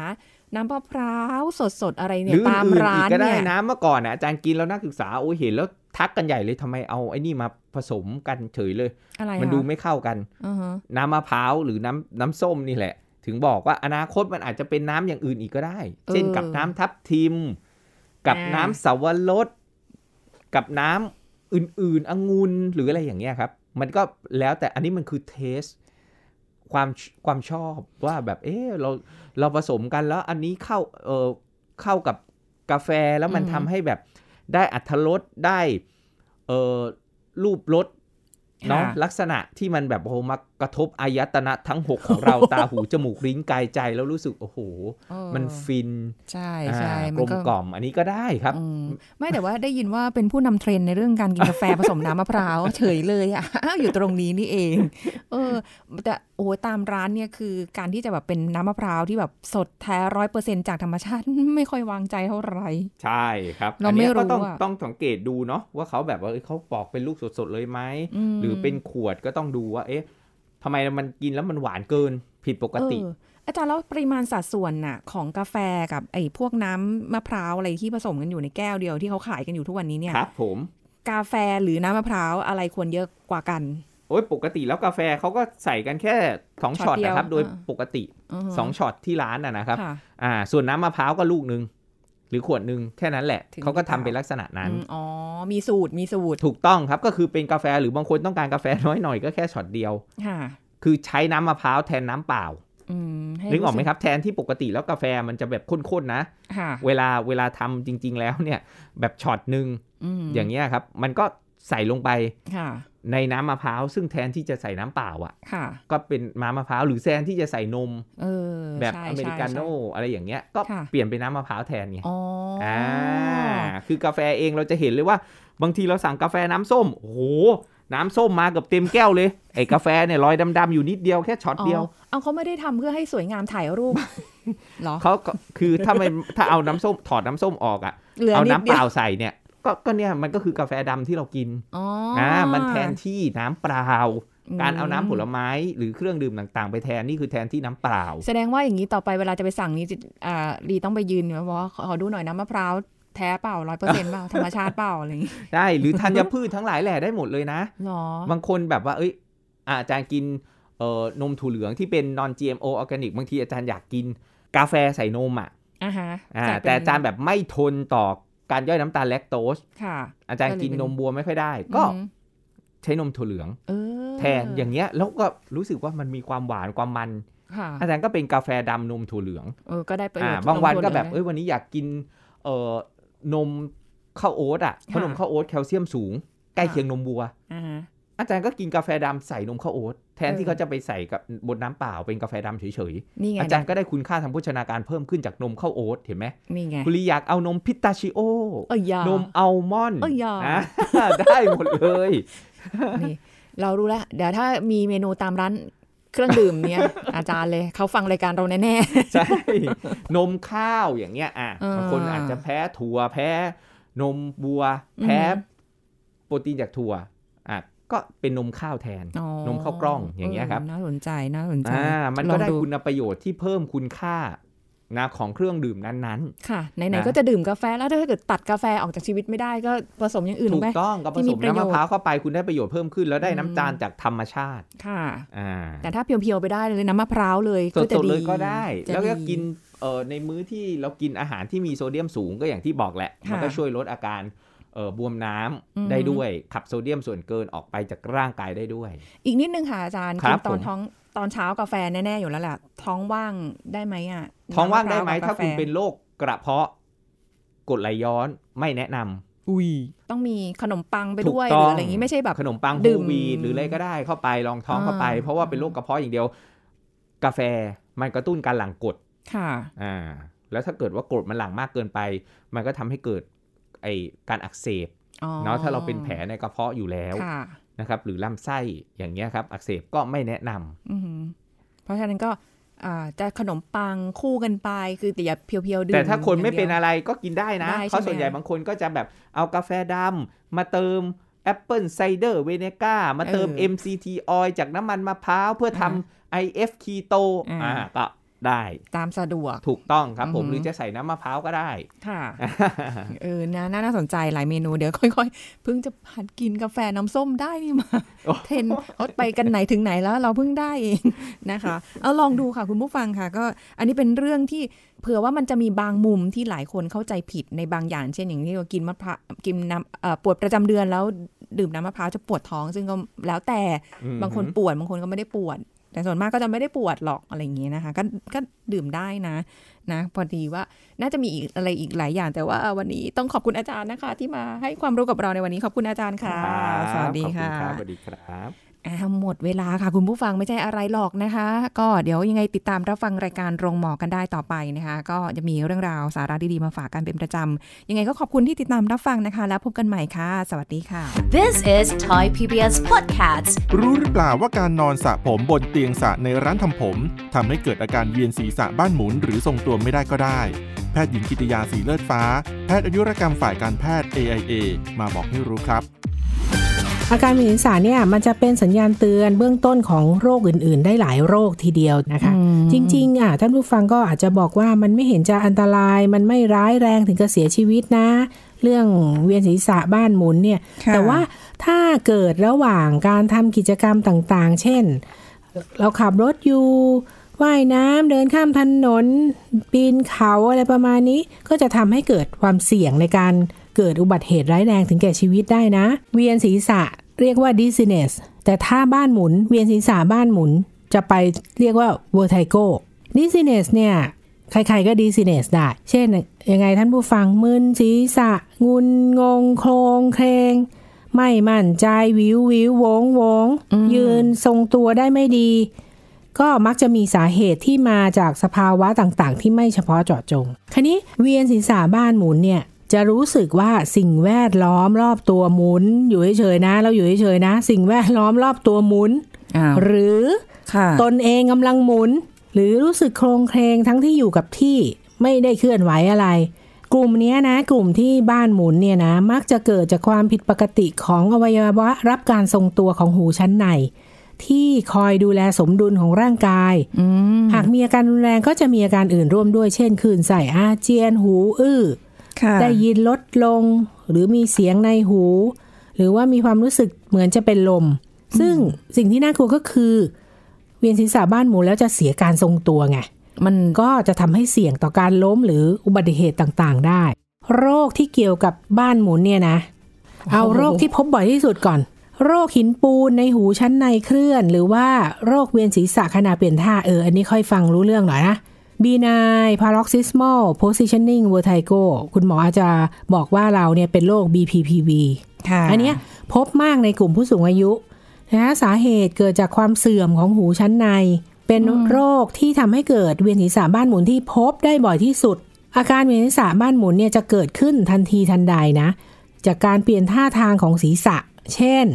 น้ำมะพร้าวสดๆ อะไรหเนี่รืยอตามอื่นๆร้าอีนกก็ได้เนี่ยนะเมื่อก่อนนะอาจารย์กินแล้วนักศึกษาโอ้ยเห็นแล้วทักกันใหญ่เลยทำไมเอาไอ้นี่มาผสมกันเฉยเลยอะไรมันคะดูไม่เข้ากันอือฮะน้ำมะพร้าวหรือน้ำน้ำส้มนี่แหละ ถึงบอกว่าอนาคตมันอาจจะเป็นน้ำอย่างอื่นอีกก็ได้ เช่นกับน้ำทับทิม กับน้ำสาวรสกับน้ำอื่นๆองุ่นหรืออะไรอย่างเงี้ยครับ มันก็แล้วแต่อันนี้มันคือเทสความความชอบว่าแบบเออเรา เราผสมกันแล้วอันนี้เข้าเออเข้ากับกาแฟแล้วมันอืมทำให้แบบได้อัตรสได้เออรูปรสเนาะค่ะลักษณะที่มันแบบโอ้โหมากระทบอายตนะทั้ง6ของเราตาหูจมูกลิ้นกายใจแล้วรู้สึกโอ้โหเออมันฟิน ใช่ใช่อ่ากมัลนมก็กล่อมอันนี้ก็ได้ครับอืมไม่แต่ว่าได้ยินว่าเป็นผู้นำเทรนด์ในเรื่องการกินกาแฟผสมน้ำมะพร้าวเฉยเลยอะอ้าวอยู่ตรงนี้นี่เอง เออแต่โอ้ยตามร้านเนี่ยคือการที่จะแบบเป็นน้ำมะพร้าวที่แบบสดแท้ร้อยเปอร์เซ็นจากธรรมชาติไม่ค่อยวางใจเท่าไหร่ ใช่ครับเราอันเนี้ยไม่รู้ก็ต้องอะต้องสังเกตดูเนาะว่าเขาแบบว่าเอ้ยเขาปอกเป็นลูกสดๆเลยไหมมหรือเป็นขวดก็ต้องดูว่า เอ๊ะทำไมมันกินแล้วมันหวานเกินผิดปกติเอออาจารย์แล้วปริมาณสัดส่วนน่ะของกาแฟกับไอ้พวกน้ำมะพร้าวอะไรที่ผสมกันอยู่ในแก้วเดียวที่เขาขายกันอยู่ทุกวันนี้เนี่ยครับ ผม กาแฟหรือน้ำมะพร้าวอะไรควรเยอะกว่ากันโอ้ยปกติแล้วกาแฟเขาก็ใส่กันแค่สองช็อตช็อตเดียวนะครับ โดยอ่าปกติอือฮะสองช็อตที่ร้านน่ะนะครับค่ะอ่า ส่วนน้ำมะพร้าวก็ลูกหนึ่งหรือขวดหนึ่งแค่นั้นแหละถึงเขาก็หรือทำเปล่าเป็นลักษณะนั้นอืมอ๋อ มีสูตรมีสูตร ถูกต้องครับก็คือเป็นกาแฟหรือบางคนต้องการกาแฟน้อยหน่อยก็แค่ช็อตเดียวค่ะคือใช้น้ำมะพร้าวแทนน้ำเปล่าอืมให้นึกออกไหมสึครับแทนที่ปกติแล้วกาแฟมันจะแบบข้นๆนะค่ะเวลาเวลาทำจริง ๆ แล้วเนี่ย แบบช็อตหนึ่งมอย่างเงี้ยครับ มันก็ ใส่ลงไปค่ะในน้ำมะพร้าวซึ่งแทนที่จะใส่น้ำเปล่าอะค่ะ ก็เป็นน้ำมะพร้าวหรือแทนที่จะใส่นมเออแบบใช่อเมริกาโน่ใช่อะไรอย่างเงี้ย ก็ค่ะเปลี่ยนเป็นน้ำมะพร้าวแทนไงอ๋อออ่าคือกาแฟเองเราจะเห็นเลยว่า บางทีเราสั่งกาแฟน้ำส้มโอ้โหน้ำส้มมาเกับเต็มแก้วเลย ไอ้กาแฟเนี่ยรอยดำๆอยู่นิดเดียวแค่ช็อตเดียวอ๋อเอาเขาไม่ได้ทำเพื่อให้สวยงามถ่ายรูปเหรอเขาก็คือถ้าไม่ถ้าเอาน้ำส้มถอดน้ำส้มออกอะเหลือเอานิดน้ำเดีเปยวล่าใส่เนี่ย ก็ก็เนี่ยมันก็คือกาแฟดำที่เรากินอ๋ออ่าอ่ามันแทนที่น้ำเปล่า การเอาน้ำผลไม้หรือเครื่องดื่มต่างๆ ไปแทนนี่คือแทนที่น้ำเปล่า แสดงว่าอย่างนี้ต่อไปเวลาจะไปสั่งนี้จะอ่ารีต้องไปยืนบอกว่าขอขอดูหน่อยน้ำมะพร้าวแท้เปล่าร้อยเปอร์เซ็นต์เปล่าธรรมชาติเปล่าอะไรอย่างงี้ได้หรือธัญพืชทั้งหลายแหล่ได้หมดเลยนะหรอบางคนแบบว่าเอ้ยอะอาจารย์กินเอ่อนมถั่วเหลืองที่เป็น non GMO organic บางทีอาจารย์อยากกินกาแฟใส่นมอะอ่าฮะอ่าจ่ยเป็นแต่อาจารย์แบบไม่ทนต่อ การย่อยน้ำตาลแลคโตสค่ะอาจารย์ก็เลยกินเป็นนมบัวไม่ค่อยได้ ก็อืมใช้นมถั่วเหลืองเออแทนอย่างเงี้ย แล้วก็รู้สึกว่ามันมีความหวานความมันค่ะอาจารย์ก็เป็นกาแฟดำนมถั่วเหลืองเออก็ได้ประโยอ่าชน์บางวันก็แบบลงทุเอ้ยวันนี้อยากกินเอ่อนมข้าวโอ๊ตอะเพราะค่ะนมข้าวโอ๊ตแคลเซียมสูง ใกล้เคียงนมบัวอ่าฮะอาจารย์ก็กินกาแฟดำใส่นมข้าวโอ๊ตแทนที่เออเขาจะไปใส่กับบนน้ำเปล่าเป็นกาแฟดำเฉยนี่ไงๆอาจารย์ก็ได้คุณค่าทางโภชนาการเพิ่มขึ้นจากนมข้าวโอ๊ตเห็นไหมนี่ไงคุณลีอยากเอานมพิตาชิโอเอ้ยยานมอัลมอนด์เอ้ยยานะได้หมดเลยนี่เรารู้แล้ว เดี๋ยวถ้ามีเมนูตามร้านเครื่องดื่มเนี้ยอาจารย์เลยเขาฟังรายการเราแน่ใช่ นมข้าวอย่างเงี้ยอะอ่าบางคนอาจจะแพ้ถั่วแพ้ นมบัว แพ้อือหือโปรตีนจากถั่วอะ ก็เป็นนมข้าวแทนๆอ๋อนมข้าวกล้องอย่างเงี้ยครับน่าสนใจน่าสนใจอ่ามันลก็องได้ดูคุณประโยชน์ที่เพิ่มคุณค่านะของเครื่องดื่มนั้นค่ะ ไหนนะๆก็จะดื่มกาแฟแล้วถ้าเกิดตัดกาแฟออกจากชีวิตไม่ได้ก็ผสมอย่างอื่ๆนถูไหมกต้องก็ผที่สมีมประโยชน์น้ำมะพร้าวเข้าไปคุณได้ประโยชน์เพิ่มขึ้น แล้วได้อืมน้ำตาลจากธรรมชาติค่ะอ่าแต่ถ้าเพียว ๆ ไปได้เลยน้ำมะพร้าวเลยสก็จะดๆดีเลยก็ได้จะแล้วก็ดีกินเอ่อในมื้อที่เรากินอาหารที่มีโซเดียมสูงก็อย่างที่บอกแหละ มันก็ค่ะช่วยลดอาการเอ่อ บวมน้ำอืมได้ด้วย ขับโซเดียมส่วนเกินออกไปจากร่างกายได้ด้วย อีกนิดนึงค่ะอาจารย์ครักิบนตอนผมท้องตอนเช้ากาแฟแน่ ๆ อยู่แล้วแหละท้องว่างได้ไหมอะ ท้องว่างได้ไหมน้ำะพร้ถ้าคุณกับกแฟเป็นโรคกระเพาะกรดไหลย้อนไม่แนะนำอุ้ยต้องมีขนมปังไปถูกด้วยหต้รือองอะไรอย่างนี้ไม่ใช่แบบขนมปังดื่โฮมวีดหรืออะไรก็ได้เข้าไปลองท้องเข้าไปอ่าเพราะว่าเป็นโรคกระเพาะอย่างเดียว กาแฟมันกระตุ้นการหลั่งกรดค่ะอ่าแล้วถ้าเกิดว่ากรดมันหลั่งมากเกินไป มันก็ทำให้เกิด ไอการอักเสบอ๋อเนาะถ้าเราเป็นแผลในกระเพาะอยู่แล้วค่ะนะครับ หรือลำไส้อย่างเงี้ยครับ อักเสบก็ไม่แนะนำอือหือเพราะฉะนั้นก็อ่าจะขนมปังคู่กันไป คือแต่อย่า pure ๆดื่มแต่ถ้าคนไม่เป็นอย่างดียวอะไรก็กินได้นะได้ใช่ไหมเพราะส่วนใหญ่บางคนก็จะแบบเอากาแฟดำมาเติม apple cider vinegar มาเติมเออ MCT oil จากน้ำมันมะพร้าวเพื่อทำ IF keto อ่าอ่าก็ ได้ ตามสะดวกถูกต้องครับผมอือหือหรือจะใส่น้ำมะพร้าวก็ได้ ค่ะ เออนาน่าน่าสนใจหลายเมนูเดี๋ยวค่อยๆ เพิ่งจะหัดกินกาแฟน้ำส้มได้นี่มาโอ้เทรนเขาไปกันไหนถึงไหนแล้วเราเพิ่งได้เองนะคะ เอาลองดูค่ะคุณผู้ฟังค่ะ ก็อันนี้เป็นเรื่องที่เผื่อว่ามันจะมีบางมุมที่หลายคนเข้าใจผิดในบางอย่าง เช่นอย่างที่เรากินมะพร้าวกินน้ำเอ่อปวดประจำเดือนแล้วดื่มน้ำมะพร้าวจะปวดท้อง ซึ่งก็แล้วแต่อืมบางคนปวดบางคนก็ไม่ได้ปวด แต่ส่วนมากก็จะไม่ได้ปวดหรอกอะไรอย่างเงี้ยนะคะก็ก็ดื่มได้นะนะ พอดีว่าน่าจะมีอีกอะไรอีกหลายอย่าง แต่ว่าวันนี้ต้องขอบคุณอาจารย์นะคะ ที่มาให้ความรู้กับเราในวันนี้ขอบคุณอาจารย์ค่ะครับสวัสดีขอบค่ะณรับสวัสดีครับอ่า หมดเวลาค่ะ คุณผู้ฟังไม่ใช่อะไรหรอกนะคะ ก็เดี๋ยวยังไงติดตามรับฟังรายการโรงหมอกันได้ต่อไปนะคะ ก็จะมีเรื่องราวสาระดีๆมาฝากกันเป็นประจำ ยังไงก็ขอบคุณที่ติดตามรับฟังนะคะ แล้วพบกันใหม่ค่ะ สวัสดีค่ะ This is Thai PBS Podcast. รู้หรือเปล่าว่าการนอนสระผมบนเตียงสระในร้านทำผมทำให้เกิดอาการเวียนศีรษะบ้านหมุน หรือทรงตัวไม่ได้ก็ได้แพทย์หญิงกิติยาสีเลือดฟ้า แพทย์อายุรกรรมฝ่ายการแพทย์ AIA มาบอกให้รู้ครับ อาการมีศีรษะเนี่ยมันจะเป็นสัญญาณเตือนเบื้องต้นของโรคอื่น ๆ ได้หลายโรคทีเดียวนะคะอืมจริงๆอะท่านผู้ฟังก็อาจจะบอกว่ามันไม่เห็นจะอันตราย มันไม่ร้ายแรงถึงกับเสียชีวิตนะ เรื่องเวียนศีรษะบ้านหมุนเนี่ย แต่ว่าถ้าเกิดระหว่างการทำกิจกรรมต่างๆ เช่น เราขับรถอยู่ว่ายน้ำเดินข้ามถนน ปีนเขาอะไรประมาณนี้ ก็จะทำให้เกิดความเสี่ยงในการ เกิดอุบัติเหตุร้ายแรงถึงแก่ชีวิตได้นะ เวียนศีรษะเรียกว่า dizziness แต่ถ้าบ้านหมุน เวียนศีรษะบ้านหมุน จะไปเรียกว่า vertigo dizziness เนี่ยใครๆก็ dizziness ได้ เช่นยังไงท่านผู้ฟังมึนศีรษะ งุนงงโครงเครงไม่มั่นใจวิววิววงวง ยืนทรงตัวได้ไม่ดี ก็มักจะมีสาเหตุที่มาจากสภาวะต่างๆ ที่ไม่เฉพาะเจาะจง คราวนี้เวียนศีรษะบ้านหมุนเนี่ย จะรู้สึกว่าสิ่งแวดล้อมรอบตัวหมุน อยู่เฉยๆนะ เราอยู่เฉยๆนะ สิ่งแวดล้อมรอบตัวหมุนอ้าวหรือค่ะตนเองกำลังหมุน หรือรู้สึกโครงเครงทั้งที่อยู่กับที่ไม่ได้เคลื่อนไหวอะไร กลุ่มเนี้ยนะ กลุ่มที่บ้านหมุนเนี่ยนะ มักจะเกิดจากความผิดปกติของอวัยวะรับการทรงตัวของหูชั้นในที่คอยดูแลสมดุลของร่างกายอืมหากมีอาการรุนแรงก็จะมีอาการอื่นร่วมด้วย เช่นคลื่นไส้อาเจียน หูอื้อค่ะ ได้ยินลดลง หรือมีเสียงในหู หรือว่ามีความรู้สึกเหมือนจะเป็นลม ซึ่งสิ่งที่น่ากลัวก็คือ เวียนศีรษะบ้านหมุนแล้วจะเสียการทรงตัวไงมันก็จะทำให้เสี่ยงต่อการล้มหรืออุบัติเหตุต่างๆ ได้ โรคที่เกี่ยวกับบ้านหมุนเนี่ยนะ เอาโรคที่พบบ่อยที่สุดก่อน โรคหินปูนในหูชั้นในเคลื่อน หรือว่าโรคเวียนศีรษะขณะเปลี่ยนท่าเอออันนี้ค่อยฟังรู้เรื่องหน่อยนะ benign paroxysmal positioning vertigo คุณหมออาจจะบอกว่าเราเนี่ยเป็นโรค BPPV ค่ะอันเนี้ยพบมากในกลุ่มผู้สูงอายุนะสาเหตุเกิดจากความเสื่อมของหูชั้นใน เป็นโรคที่ทำให้เกิดเวียนศีรษะบ้านหมุนที่พบได้บ่อยที่สุด อาการเวียนศีรษะบ้านหมุนเนี่ยจะเกิดขึ้นทันทีทันใดนะ จากการเปลี่ยนท่าทางของศีรษะ เช่น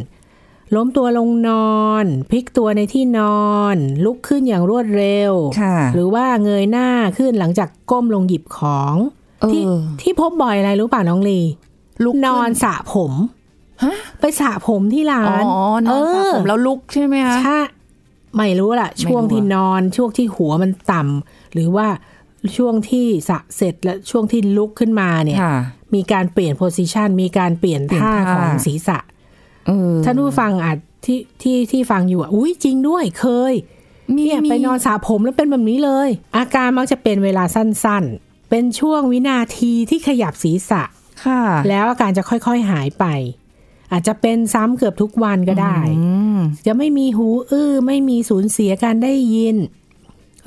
ล้มตัวลงนอน พลิกตัวในที่นอน ลุกขึ้นอย่างรวดเร็วค่ะหรือว่าเงยหน้าขึ้นหลังจากก้มลงหยิบของเออที่ที่พบบ่อยอะไรรู้ป่ะน้องลีลุกขึ้นนอนสระผมฮะไปสระผมที่ร้าอ๋อนนอนสระผมแล้วลุกใช่ไหมคะใช่ไม่รู้ล่ะไม่รู้ช่วงที่นอนช่วงที่หัวมันต่ำหรือว่าช่วงที่สระเสร็จแล้วช่วงที่ลุกขึ้นมาเนี่ยค่ะมีการเปลี่ยนโพสิชันมีการเปลี่ยนเปลี่ยนท่าท่าของศีรษะเออ ท่านผู้ฟังอาจที่ที่ที่ฟังอยู่อะอุ้ยจริงด้วยเคยมีเนี่ยมีไปนอนสระผมแล้วเป็นแบบนี้เลย อาการมักจะเป็นเวลาสั้นๆ เป็นช่วงวินาทีที่ขยับศีรษะค่ะ แล้วอาการจะค่อยๆหายไป อาจจะเป็นซ้ำเกือบทุกวันก็ได้อืมจะไม่มีหูอื้อไม่มีสูญเสียการได้ยิน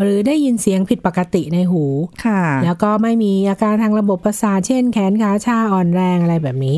หรือได้ยินเสียงผิดปกติในหูค่ะ แล้วก็ไม่มีอาการทางระบบประสาทเช่น แขนขาชาอ่อนแรงอะไรแบบนี้